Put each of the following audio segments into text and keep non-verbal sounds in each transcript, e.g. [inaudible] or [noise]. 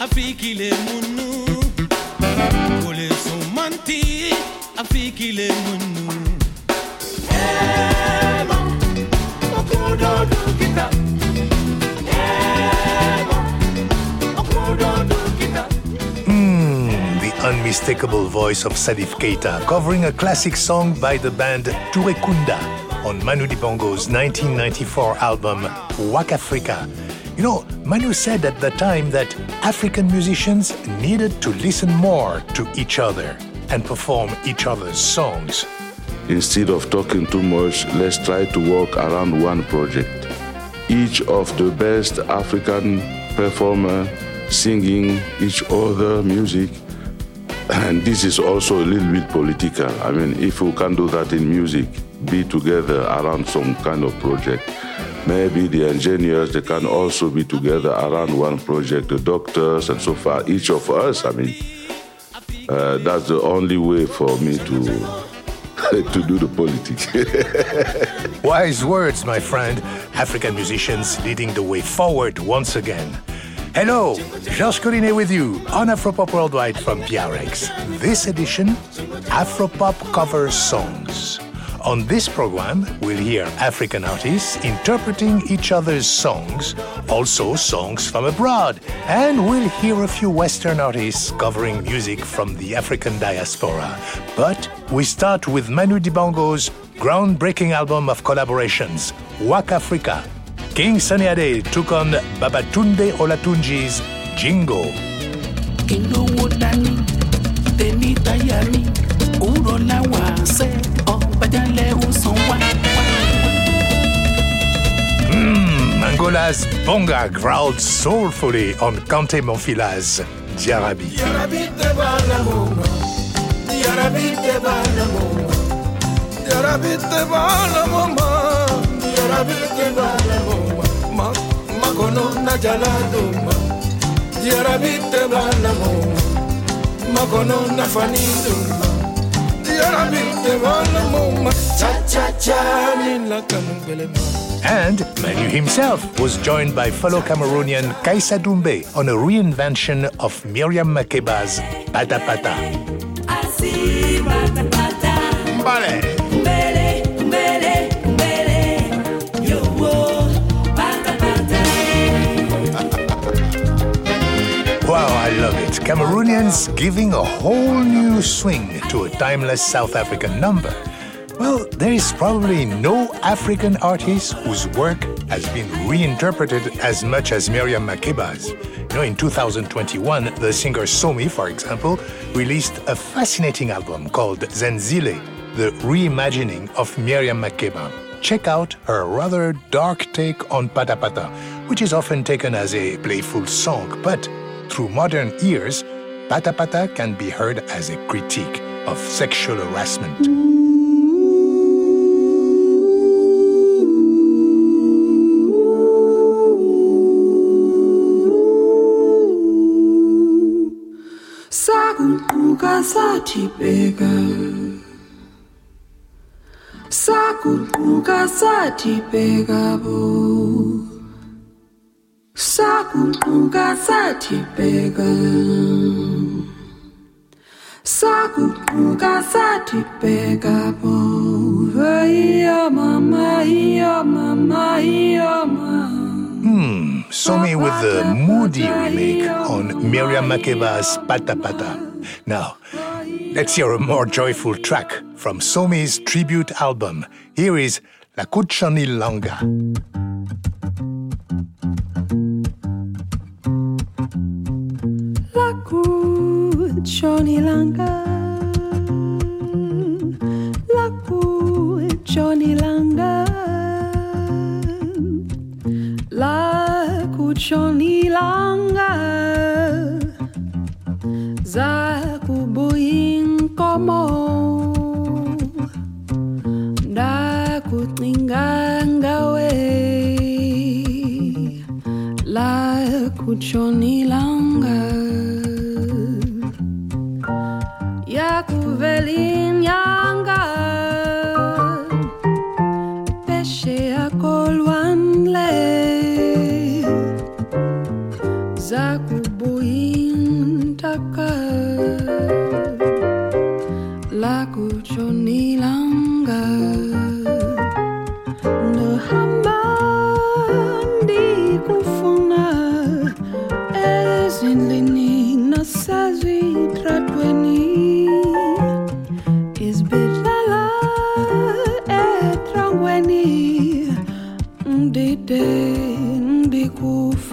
afikile munu. Kole son afikile munu. Kita. Hmm, the unmistakable voice of Salif Keita covering a classic song by the band Touré Kunda on Manu Dibango's 1994 album Wakafrika. You know, Manu said at the time that African musicians needed to listen more to each other and perform each other's songs. Instead of talking too much, let's try to work around one project. Each of the best African performer singing each other music. And this is also a little bit political. I mean, if we can do that in music, be together around some kind of project. Maybe the engineers, they can also be together around one project, the doctors and so far, each of us. I mean, uh, that's the only way for me to [laughs] to do the politics. [laughs] Wise words, my friend. African musicians leading the way forward once again. Hello, Georges Collinet with you on Afropop Worldwide from PRX. This edition, Afropop cover songs. On this program, we'll hear African artists interpreting each other's songs, also songs from abroad, and we'll hear a few Western artists covering music from the African diaspora. But we start with Manu Dibango's groundbreaking album of collaborations, Wakafrika. King Sunny Ade took on Babatunde Olatunji's Jingo. Angola's Bonga growled soulfully on Kanté Manfila's Diarabi. Cha cha cha ni la kanubelema. And Manu himself was joined by fellow Cameroonian Kaisa Doumbé on a reinvention of Miriam Makeba's Pata Pata. Así, pata, pata. Mbale! Wow, I love it. Cameroonians giving a whole new swing to a timeless South African number. Well, there is probably no African artist whose work has been reinterpreted as much as Miriam Makeba's. You know, in 2021, the singer Somi, for example, released a fascinating album called Zenzile, the reimagining of Miriam Makeba. Check out her rather dark take on Pata Pata, which is often taken as a playful song, but through modern ears, Pata Pata can be heard as a critique of sexual harassment. Saguquka sathi bheka saguquka sathi bheka bo. Saguquka sathi bheka saguquka sathi bheka bo iya mama iya mama. Iya mama hmm, Somi with the moody remake on Miriam Makeba's Pata Pata. Now, let's hear a more joyful track from Somi's tribute album. Here is La Kuchani Langa. Johnny Langa Laku Johnny Langa Laku Johnny Langa Zaku Buyinkomo Ndakucinga ngawe Laku Johnny Langa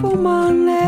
ndikufumane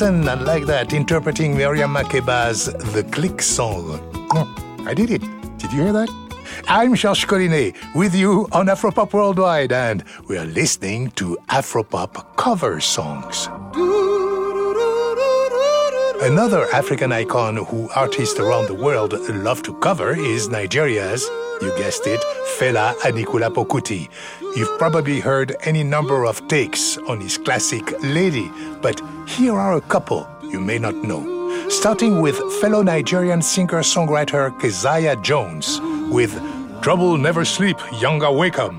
listen and like that, interpreting Miriam Makeba's The Click Song. Mm, I did it. Did you hear that? I'm Georges Collinet with you on Afropop Worldwide, and we're listening to Afropop cover songs. Another African icon who artists around the world love to cover is Nigeria's, you guessed it, Fela Anikulapo Kuti. You've probably heard any number of takes on his classic Lady, but here are a couple you may not know, starting with fellow Nigerian singer songwriter Keziah Jones with Trouble Never Sleep, Younger Wake Up.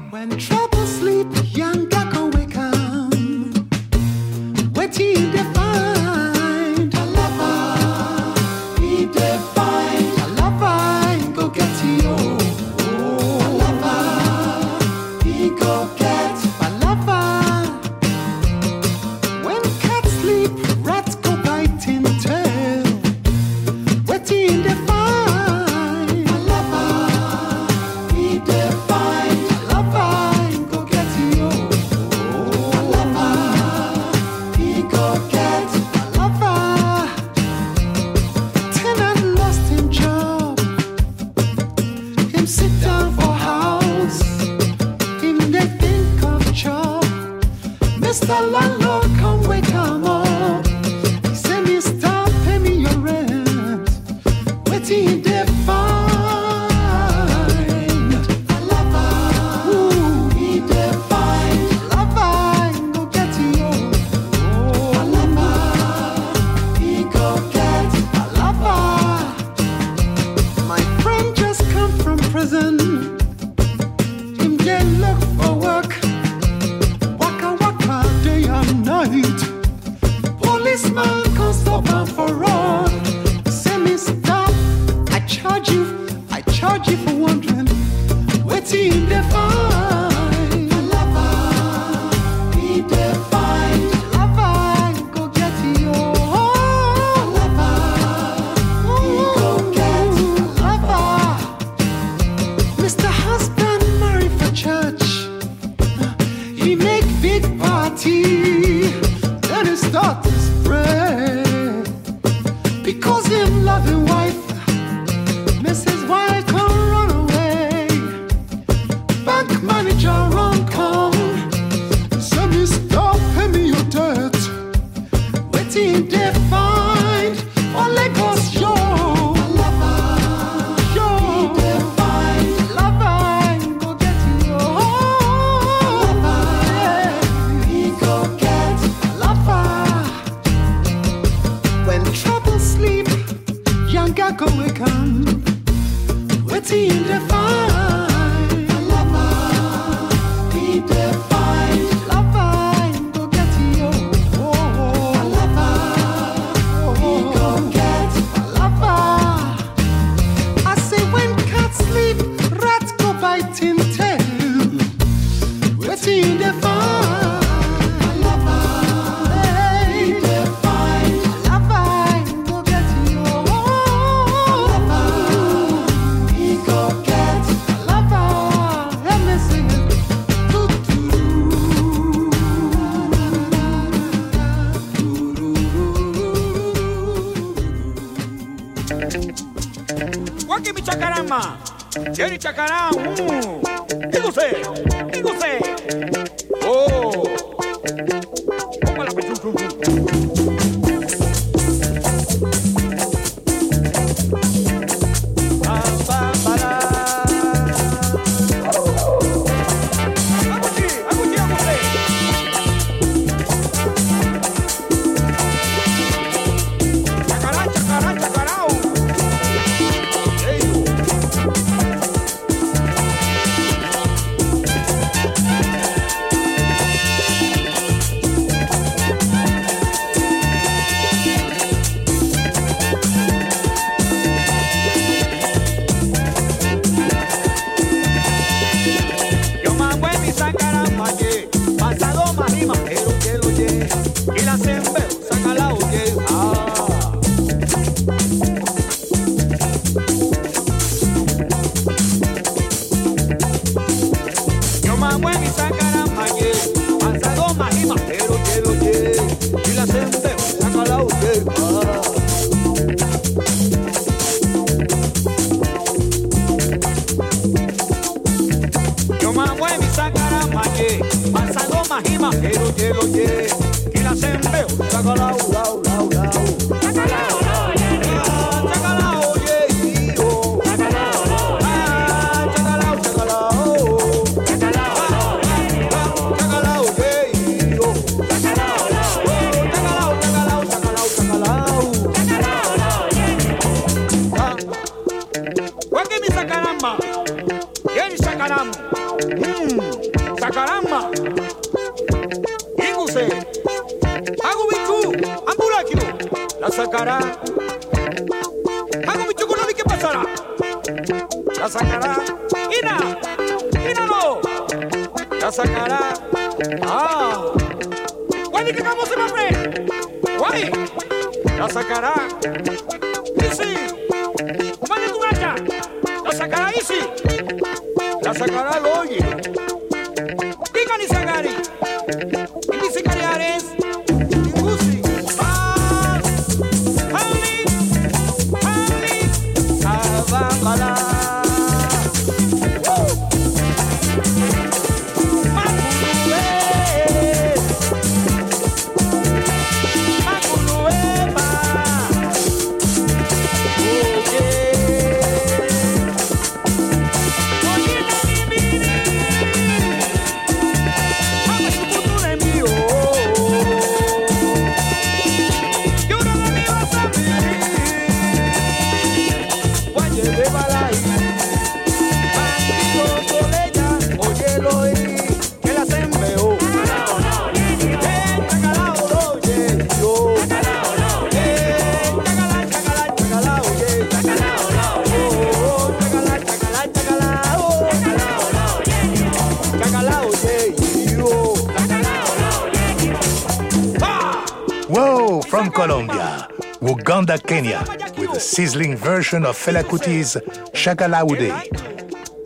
sizzling version of Fela Kuti's Shagalaude.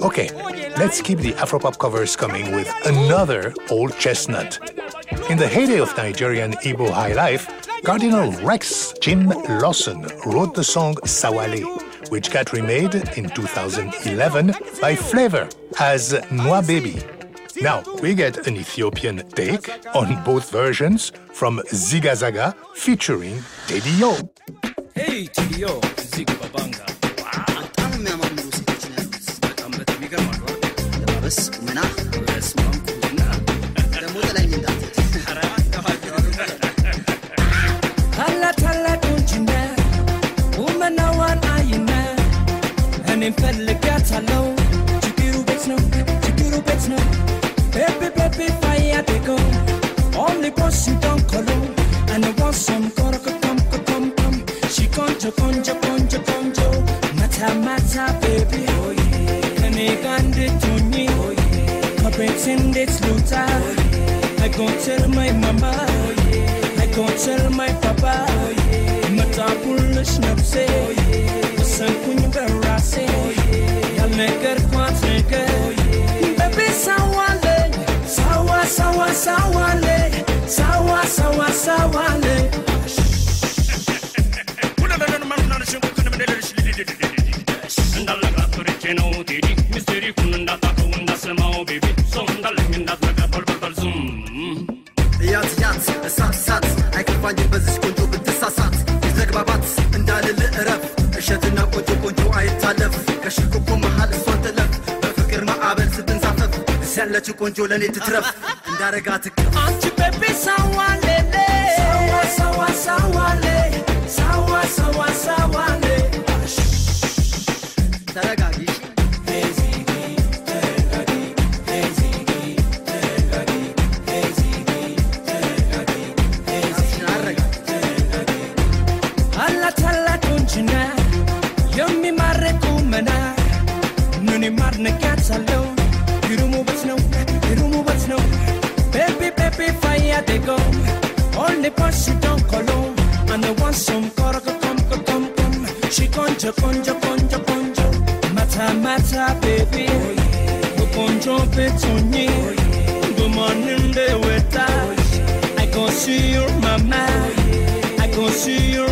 Okay, let's keep the Afropop covers coming with another old chestnut. In the heyday of Nigerian Igbo high life, Cardinal Rex Jim Lawson wrote the song Sawale, which got remade in 2011 by Flavour as Nwa Baby. Now, we get an Ethiopian take on both versions from Zigazaga featuring Teddy Yo. sawa sawa sawa ያለችው ቆንጆ ለእኔ ትትረፍ። እንዳረጋት አንቺ ቤቢ ሳዋል sawa le sawa sawa sawa. Concha, concha, concha. Mata, mata, baby. Concha, petuni. Good morning, the weather. I can see your mama. I go, see your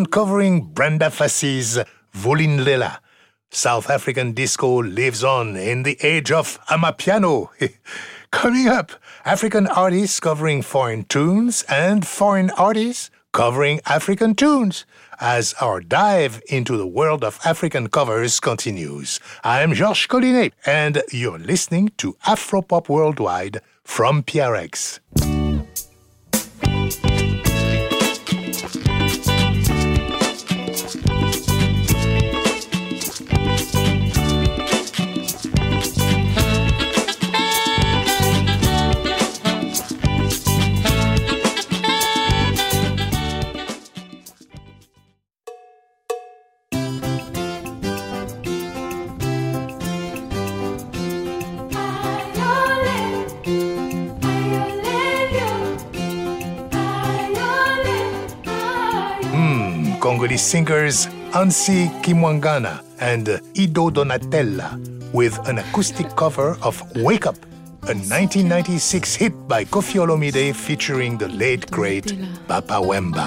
Nella Brown covering Brenda Fassie's Volin Lela. South African disco lives on in the age of Amapiano. [laughs] Coming up, African artists covering foreign tunes and foreign artists covering African tunes as our dive into the world of African covers continues. I'm Georges Collinet, and you're listening to Afropop Worldwide from PRX. Congolese singers Ansi Kimwangana and Ido Donatella with an acoustic cover of Wake Up, a 1996 hit by Koffi Olomide featuring the late great Papa Wemba.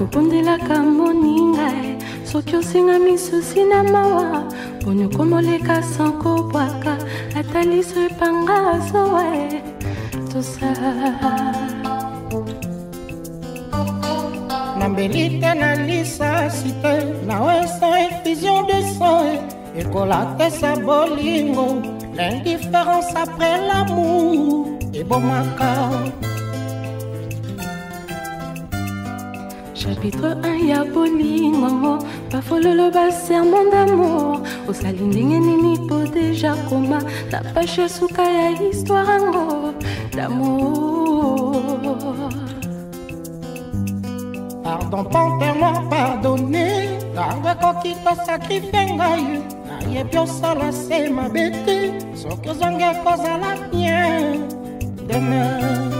Nakobondelaka moninga e soki osenga misusi na mawa poni okomoleka sanko bwaka ata liso epanga zowa e tosa nambeli te na lisasi te nawe sans effusion de sang ekolatesa bolingo l'indifférence après l'amour ebomaka chapitre 1 ya bolingo bafololo basermon d'amour. Osali ndenge nini po deja koma na pashe suka ya histoire d'amour. Pardon pantermo pardonne ntango ekoki kosakrifie ngai nayebi osala se mabe te soki ozongi ekozala bien demain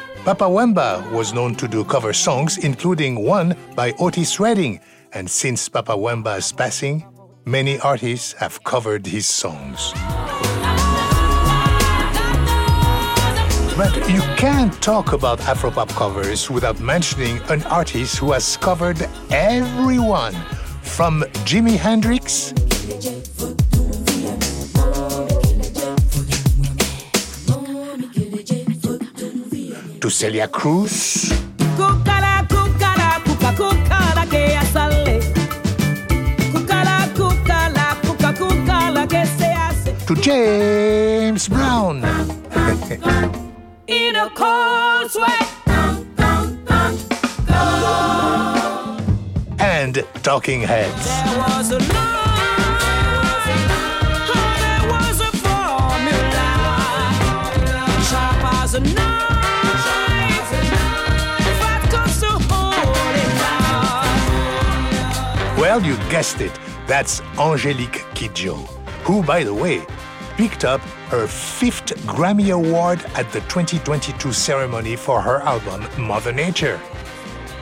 Papa Wemba was known to do cover songs, including one by Otis Redding. And since Papa Wemba's passing, many artists have covered his songs. But you can't talk about Afropop covers without mentioning an artist who has covered everyone, from Jimi Hendrix to Celia Cruz Kukala, kukala, kuka, kukala, que asale. Kukala, kukala, kuka, kukala, que se hace. to James Brown. In a cold sweat. and Talking Heads. There was a love, there was a formula. Sharp as a knife, Well, you guessed it. That's Angelique Kidjo, who, by the way, picked up her fifth Grammy Award at the 2022 ceremony for her album Mother Nature.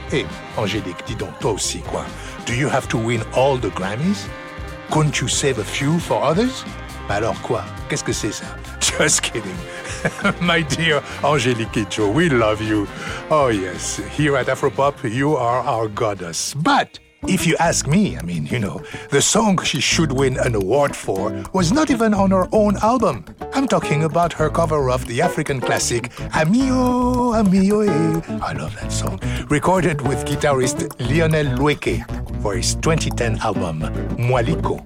Hey, Angélique, dis donc, toi aussi, quoi. Do you have to win all the Grammys? Couldn't you save a few for others? Alors quoi? Qu'est-ce que c'est ça? [laughs] Just kidding. [laughs] My dear Angélique Kidjo, we love you. Oh yes, here at Afropop, you are our goddess. But if you ask me, I mean, you know, the song she should win an award for was not even on her own album. I'm talking about her cover of the African classic Amio, Amio. eh. I love that song. Recorded with guitarist Lionel Loueke for his 2010 album Mwaliko.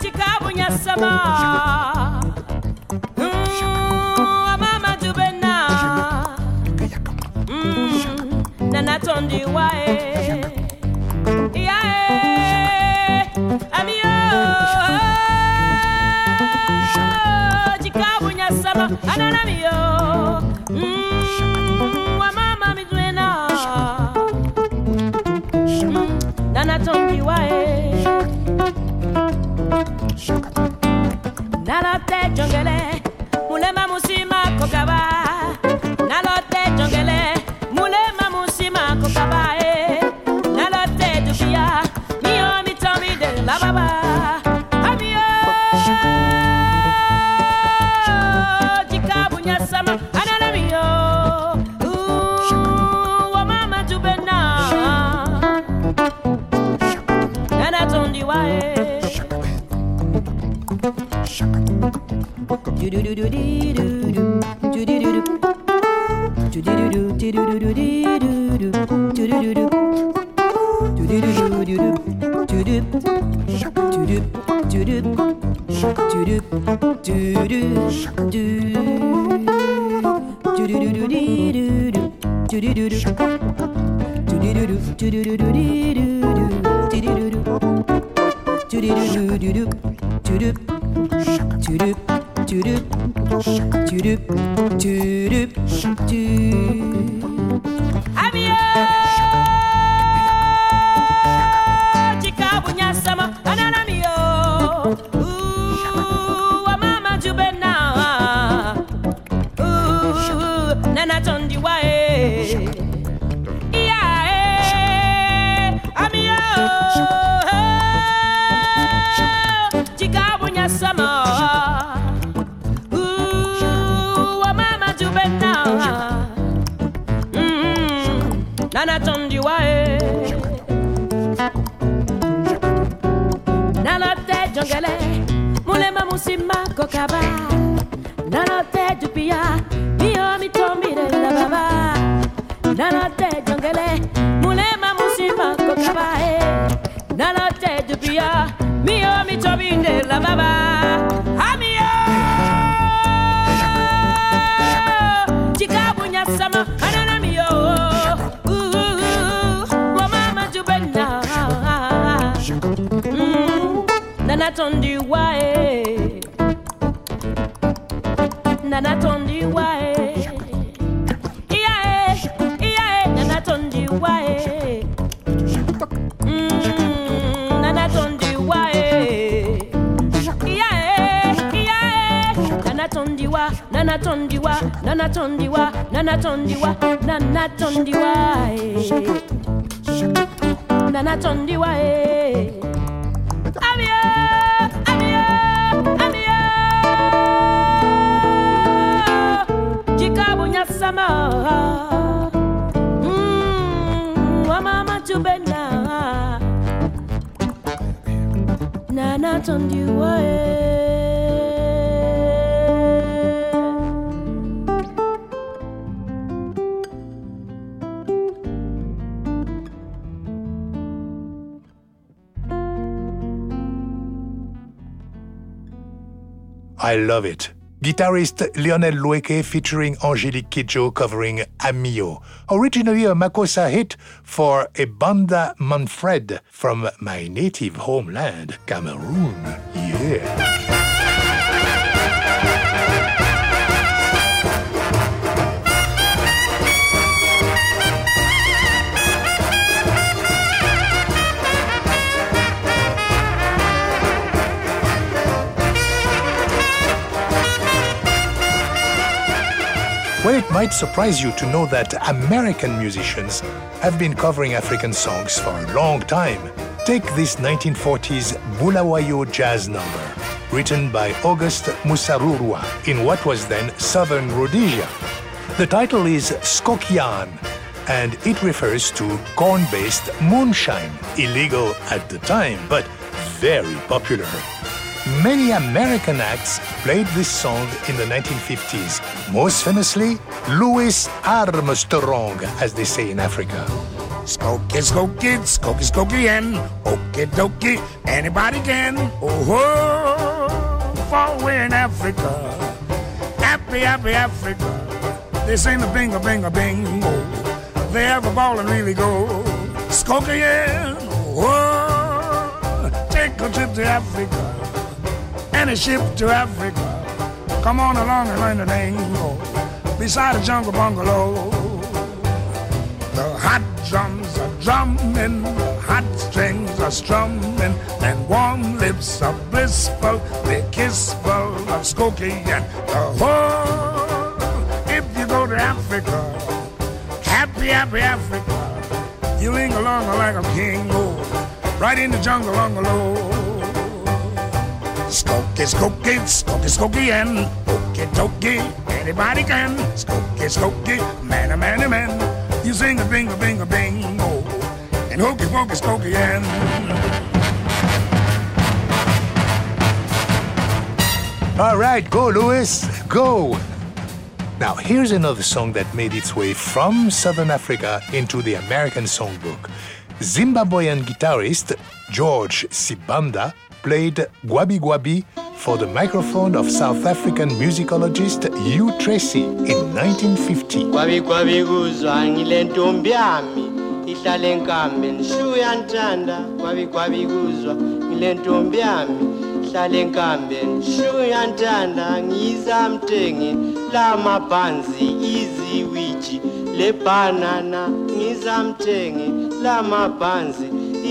Chikabunya Tondi wae. nalote jongele Chikabunya nanatondiwa e. Nalote jongele mulema musima kokaba. Nalote jupia mio mitombire la baba. Nalote jongele mulema musima kokaba e. Nalote jupia mio mitombire la baba. Amio! Chikabunya sama nanatondiwa e nanatondiwa e iya e iya e nanatondiwa e Mm, nanatondiwa e iya e iya e nanatondiwa nanatondiwa nanatondiwa nanatondiwa nanatondiwa e nanatondiwa e Amio, Mm, wa mama chubena. Nana. I love it. Guitarist Lionel Loueke featuring Angelique Kidjo covering Amio, originally a Makossa hit for a Banda Manfred from my native homeland, Cameroon. Yeah. Well, it might surprise you to know that American musicians have been covering African songs for a long time. Take this 1940s Bulawayo jazz number, written by August Musarurwa in what was then Southern Rhodesia. The title is Skokiaan, and it refers to corn-based moonshine, illegal at the time, but very popular. Many American acts played this song in the 1950s, most famously Louis Armstrong, as they say in Africa. Skokie, skokie, skokie, skokie, and okie dokie, anybody can. Oh, oh, far away in Africa, happy, happy Africa. They sing the bingo, bingo, bingo. Oh. They have a ball and really go. Skokie, yeah, oh, take a trip to Africa, any ship to Africa. Come on along and learn the lingo. Beside a jungle bungalow. The hot drums are drumming, the hot strings are strumming, and warm lips are blissful, they kissful of Skokie and the whole. If you go to Africa, happy, happy Africa, you ling along like a king, oh, right in the jungle bungalow. Skokie, skokie, skokie, skokie, and okie dokie, anybody can. Skokie, skokie, man, a man, a man. You sing a bingo, bingo, bingo, oh. and hokey pokey, skokie, and. All right, go, Louis, go. Now, here's another song that made its way from Southern Africa into the American songbook. Zimbabwean guitarist George Sibanda played Gwabi Gwabi for the microphone of South African musicologist Hugh Tracey in 1950. kwabikuzwa ngile ntombi yami ihlala enkambeni shuya ntanda kwabikwabikuzwa ngile ntombi yami ihlala enkambeni shuya ntanda ngizamthengi lamabhanzi iziwiji lebhanana ngizamthengi lamabhanzi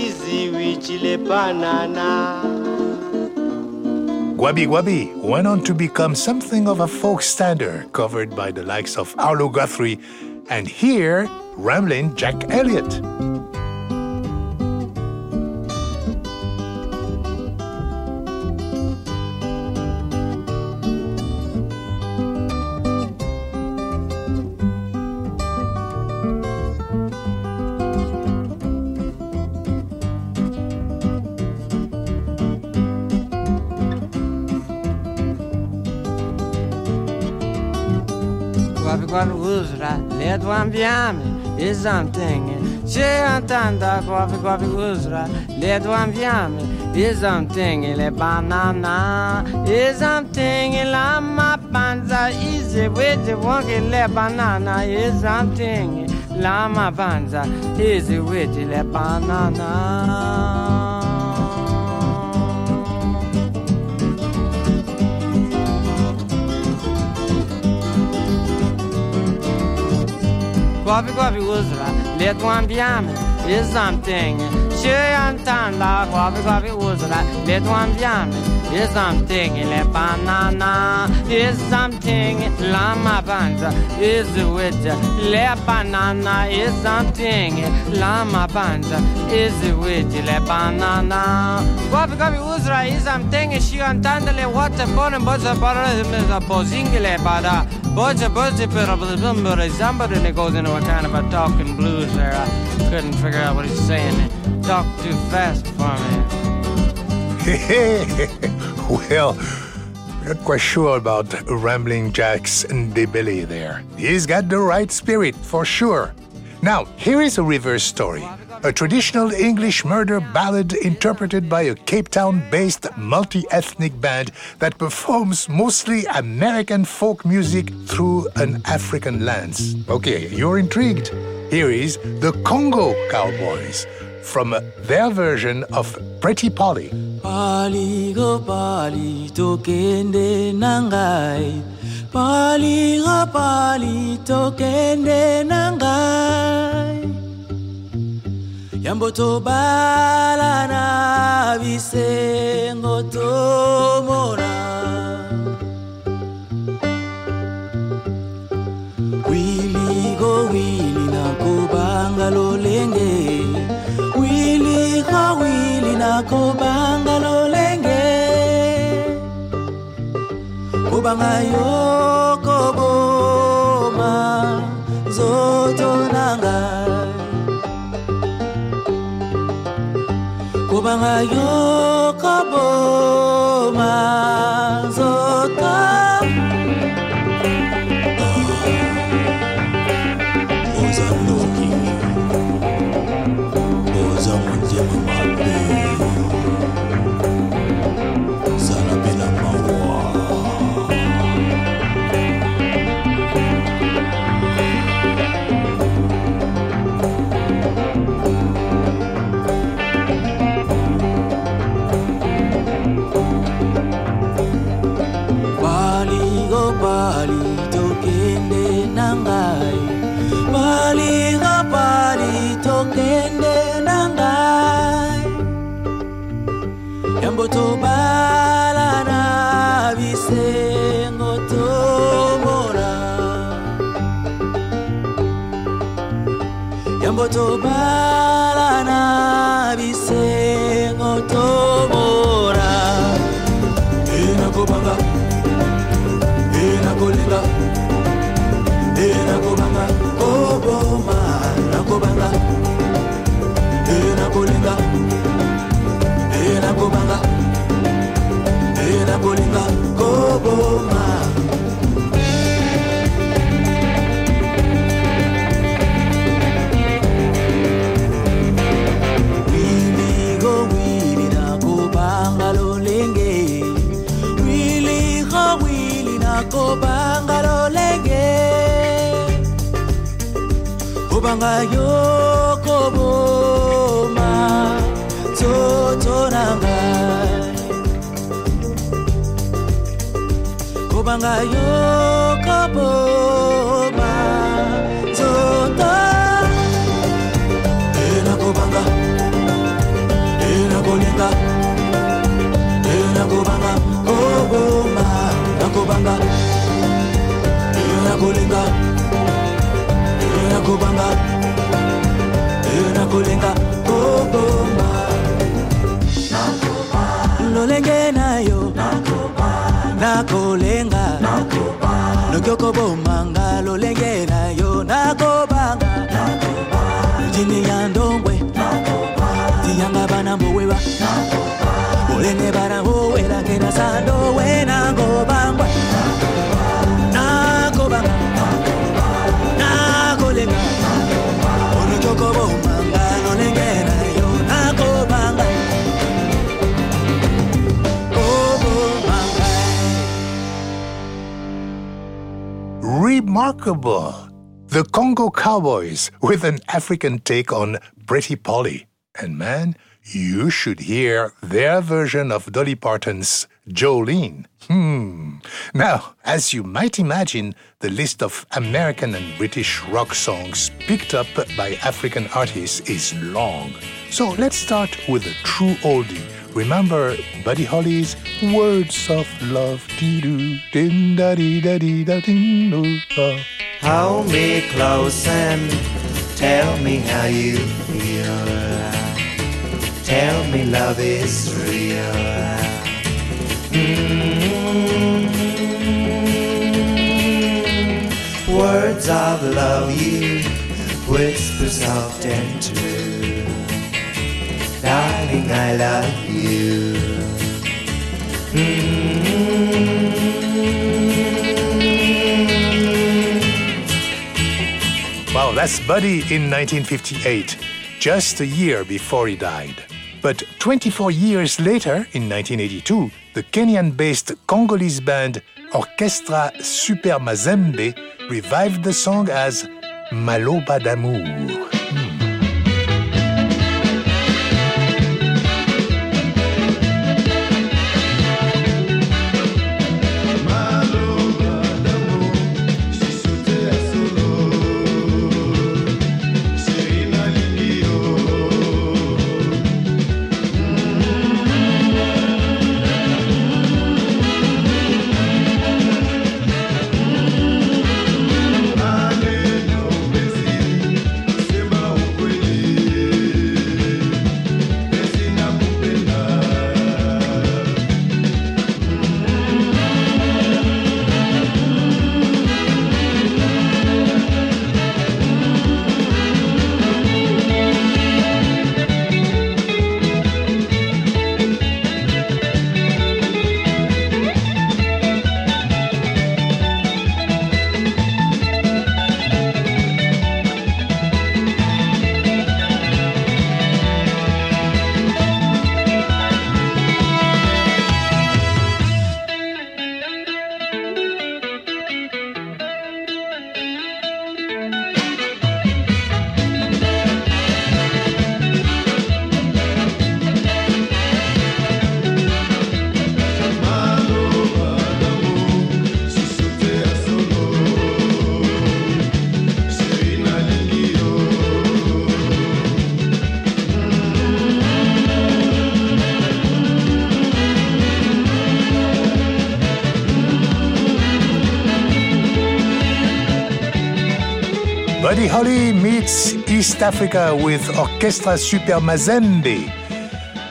iziwiji lebhanana Gwabi Gwabi went on to become something of a folk standard, covered by the likes of Arlo Guthrie and here, Ramblin' Jack Elliott. Kwavi uzra ledwambiami izamtingi sheyantanda kwavi kwavi uzra ledwambiami izamtingi le banana izamtingi la mapanza izibwiti wonke le banana izamtingi la mapanza izibwiti le banana Kwavi kwavi uzra, let one biame is something. Sheyantanda, kwavi kwavi uzra, let one biame is something. Le banana is something. Lama banza is with le banana is something. Lama banza is with le banana. Kwavi kwavi uzra is something. Sheyantanda le water bone boza bara bozingile bada. Boja but somebody that goes into a kind of a talking blues there. I couldn't figure out what he's saying. Talk too fast for me. [laughs] well, not quite sure about Rambling Jack's Ndebele there. He's got the right spirit, for sure. Now, here is a reverse story. A traditional English murder ballad interpreted by a Cape Town based multi ethnic band that performs mostly American folk music through an African lens. Okay, you're intrigued. Here is the Congo Cowboys from their version of Pretty Polly. Pali go tokende nangai. Pali go tokende nangai. Yambo to bisengo tomora Wili nakobanga lolenge. Kobanga yo koboma nzoto nanga kobanga yo koboma nanga yo koboma nzoto. Enakobanga enakolinga enakobanga koboma. Nakobanga enakolinga enakobanga Nokyoko bomanga Lolenge nayo Nakobanga Jini ya ndongwe Tiyanga bana mbowewa Olenge bara owela Kena remarkable. The Congo Cowboys with an African take on Pretty Polly. And man, you should hear their version of Dolly Parton's Jolene. Hmm. Now, as you might imagine, the list of American and British rock songs picked up by African artists is long. So let's start with a true oldie. Remember Buddy Holly's Words of Love? Hold me close and tell me how you feel. Tell me love is real. Mm. Words of love you whisper soft and true. Darling, I love you. Mm. Wow, that's Buddy in 1958, just a year before he died. But 24 years later, in 1982, the Kenyan based Congolese band Orchestra Super Mazembe revived the song as Maloba d'amour. Meets East Africa with Orchestra Super Mazembe.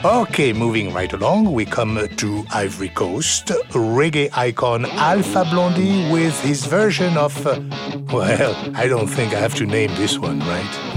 Okay, moving right along, we come to Ivory Coast. Reggae icon Alpha Blondy with his version of. well, I don't think I have to name this one, right?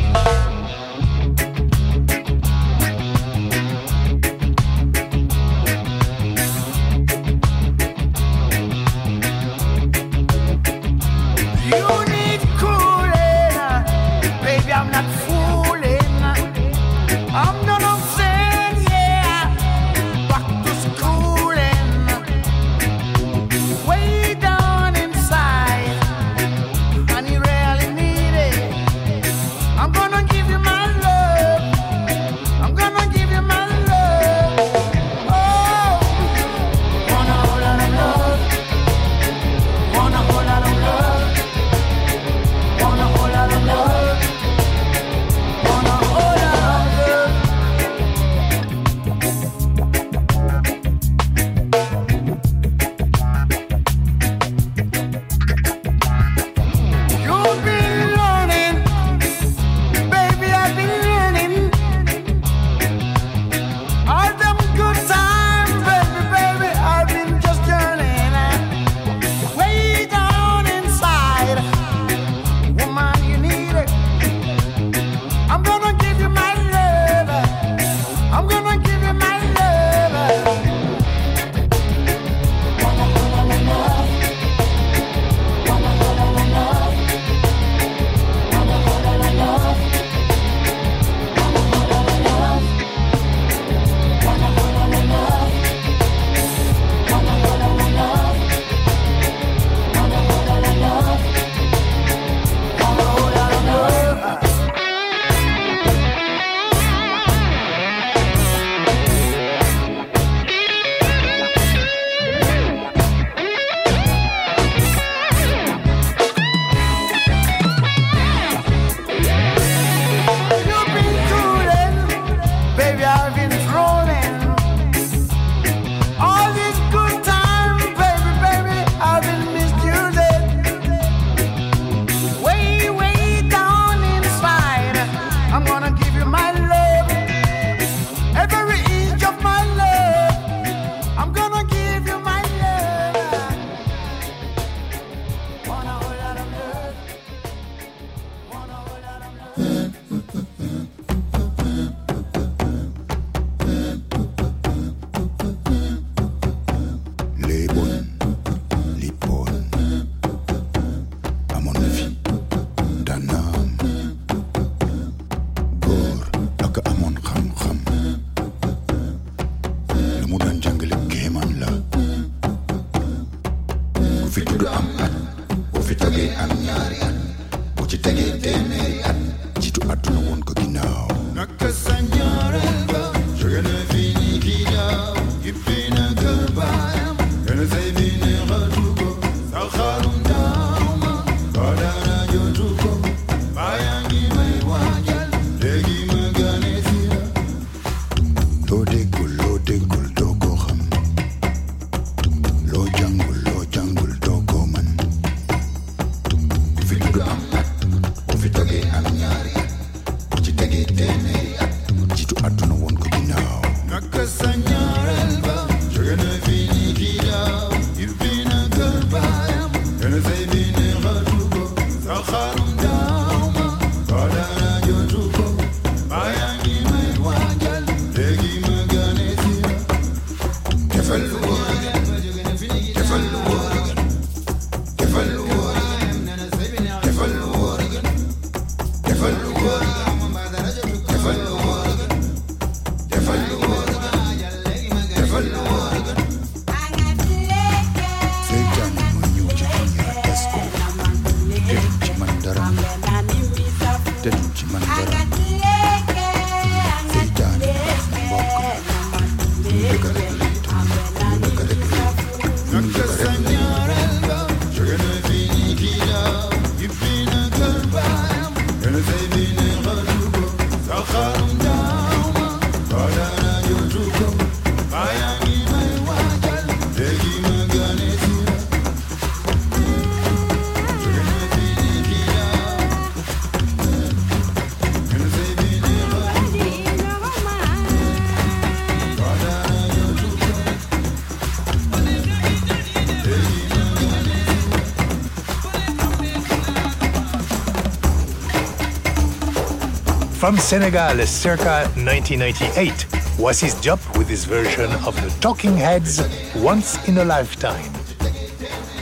from Senegal circa 1998 Wasis Diop with his version of the Talking Heads Once in a Lifetime.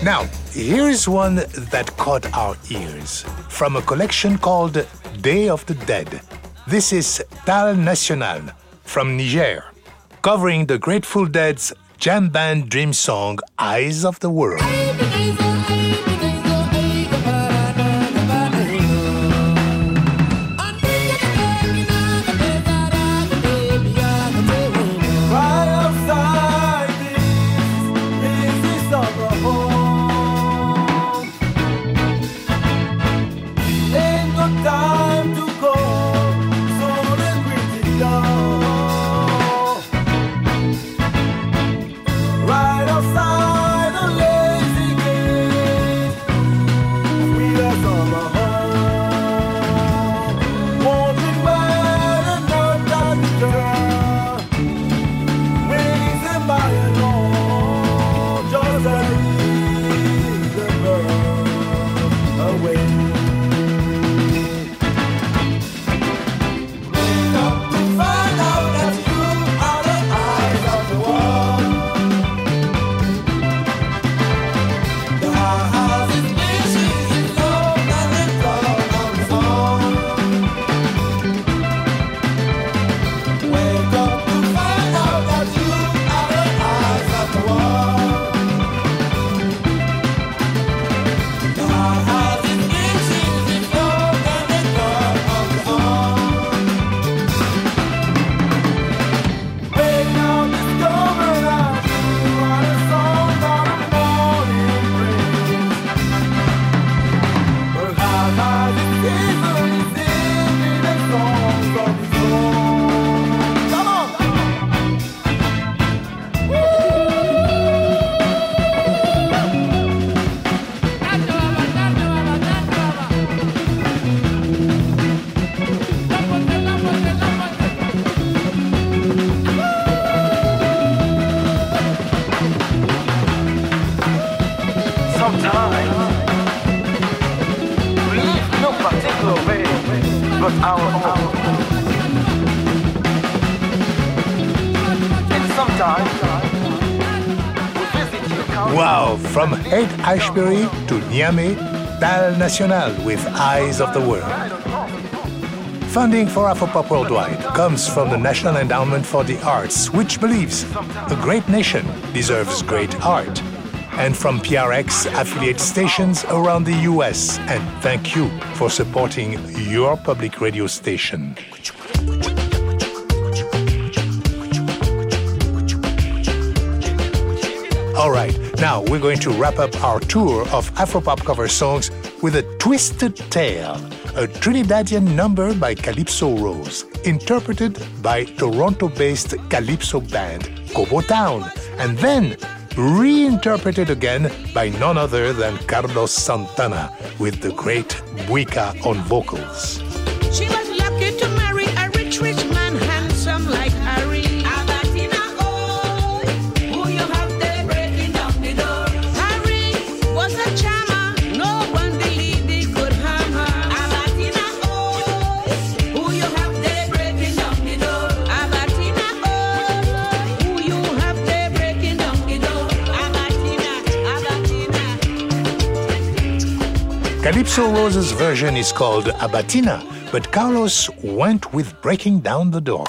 Now, here's one that caught our ears from a collection called Day of the Dead. This is Tal National from Niger, covering the Grateful Dead's jam band dream song Eyes of the World. Ashbury to Niamey, Tal National with Eyes of the World. Funding for Afropop Worldwide comes from the National Endowment for the Arts, which believes a great nation deserves great art, and from PRX affiliate stations around the US. And thank you for supporting your public radio station. All right now we're going to wrap up our tour of Afropop cover songs with a twisted tale, a Trinidadian number by Calypso Rose, interpreted by Toronto-based Calypso band Kobo Town, and then reinterpreted again by none other than Carlos Santana with the great Buika on vocals. Calypso Rose's version is called Abatina, but Carlos went with Breaking Down the Door.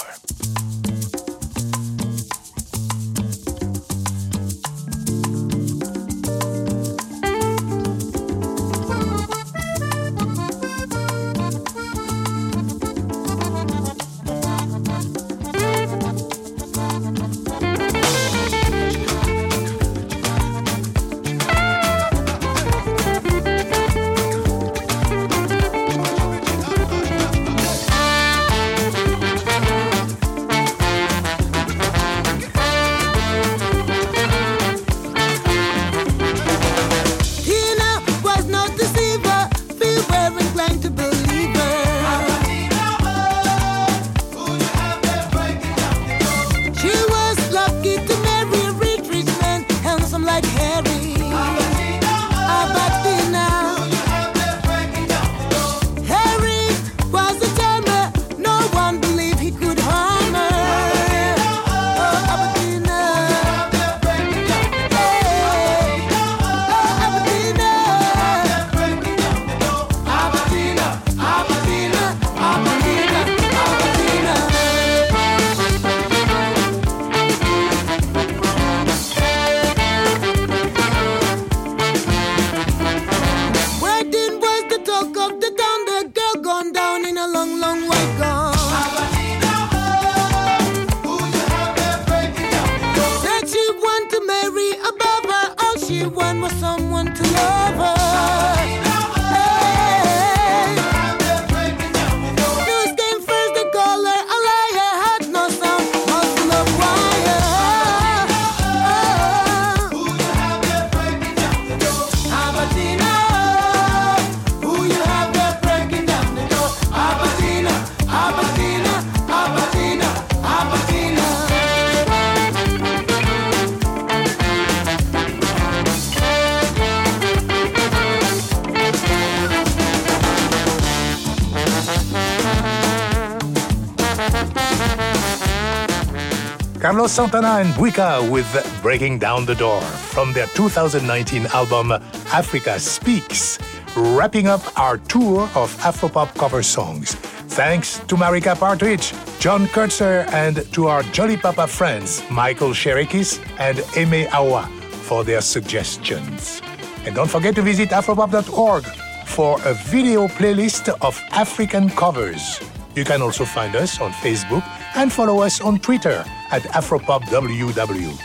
Carlos Santana and Buika with Breaking Down the Door from their 2019 album Africa Speaks, wrapping up our tour of Afropop cover songs. Thanks to Marika Partridge, John Kurtzer, and to our Jolly Papa friends Michael Sherikis and Aime Awa for their suggestions. And don't forget to visit afropop.org for a video playlist of African covers. You can also find us on Facebook and follow us on Twitter at AfropopWW.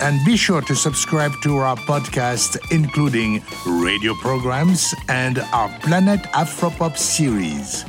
And be sure to subscribe to our podcast, including radio programs and our Planet Afropop series.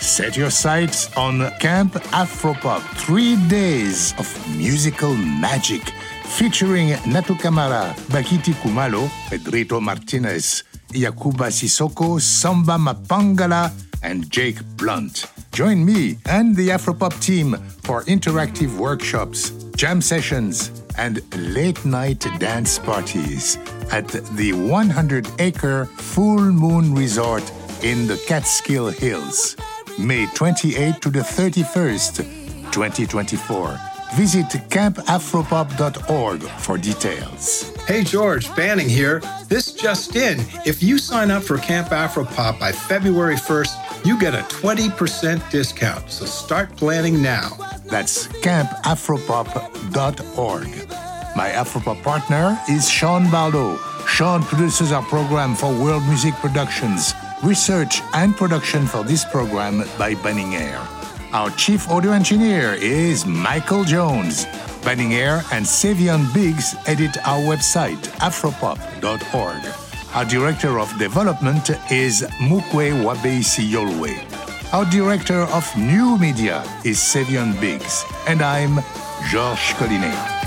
Set your sights on Camp Afropop, three days of musical magic featuring Natu Camara, Bakithi Kumalo, Pedrito Martinez, Yacouba Sissoko, Samba Mapangala, and Jake Blount. Join me and the Afropop team for interactive workshops, jam sessions, and late night dance parties at the 100 acre Full Moon Resort in the Catskill Hills, May 28 to the 31st, 2024. Visit campafropop.org for details. Hey George, Banning here. This just in. If you sign up for Camp Afropop by February 1st, you get a 20% discount. So start planning now. That's campafropop.org. My Afropop partner is Sean Barlow. Sean produces our program for World Music Productions. Research and production for this program by Banning Eyre. Our chief audio engineer is Michael Jones. Banning Eyre and Savion Biggs edit our website, afropop.org. Our director of development is Mukwe Wabeisi Yolwe. Our director of new media is Savion Biggs. And I'm Georges Collinet.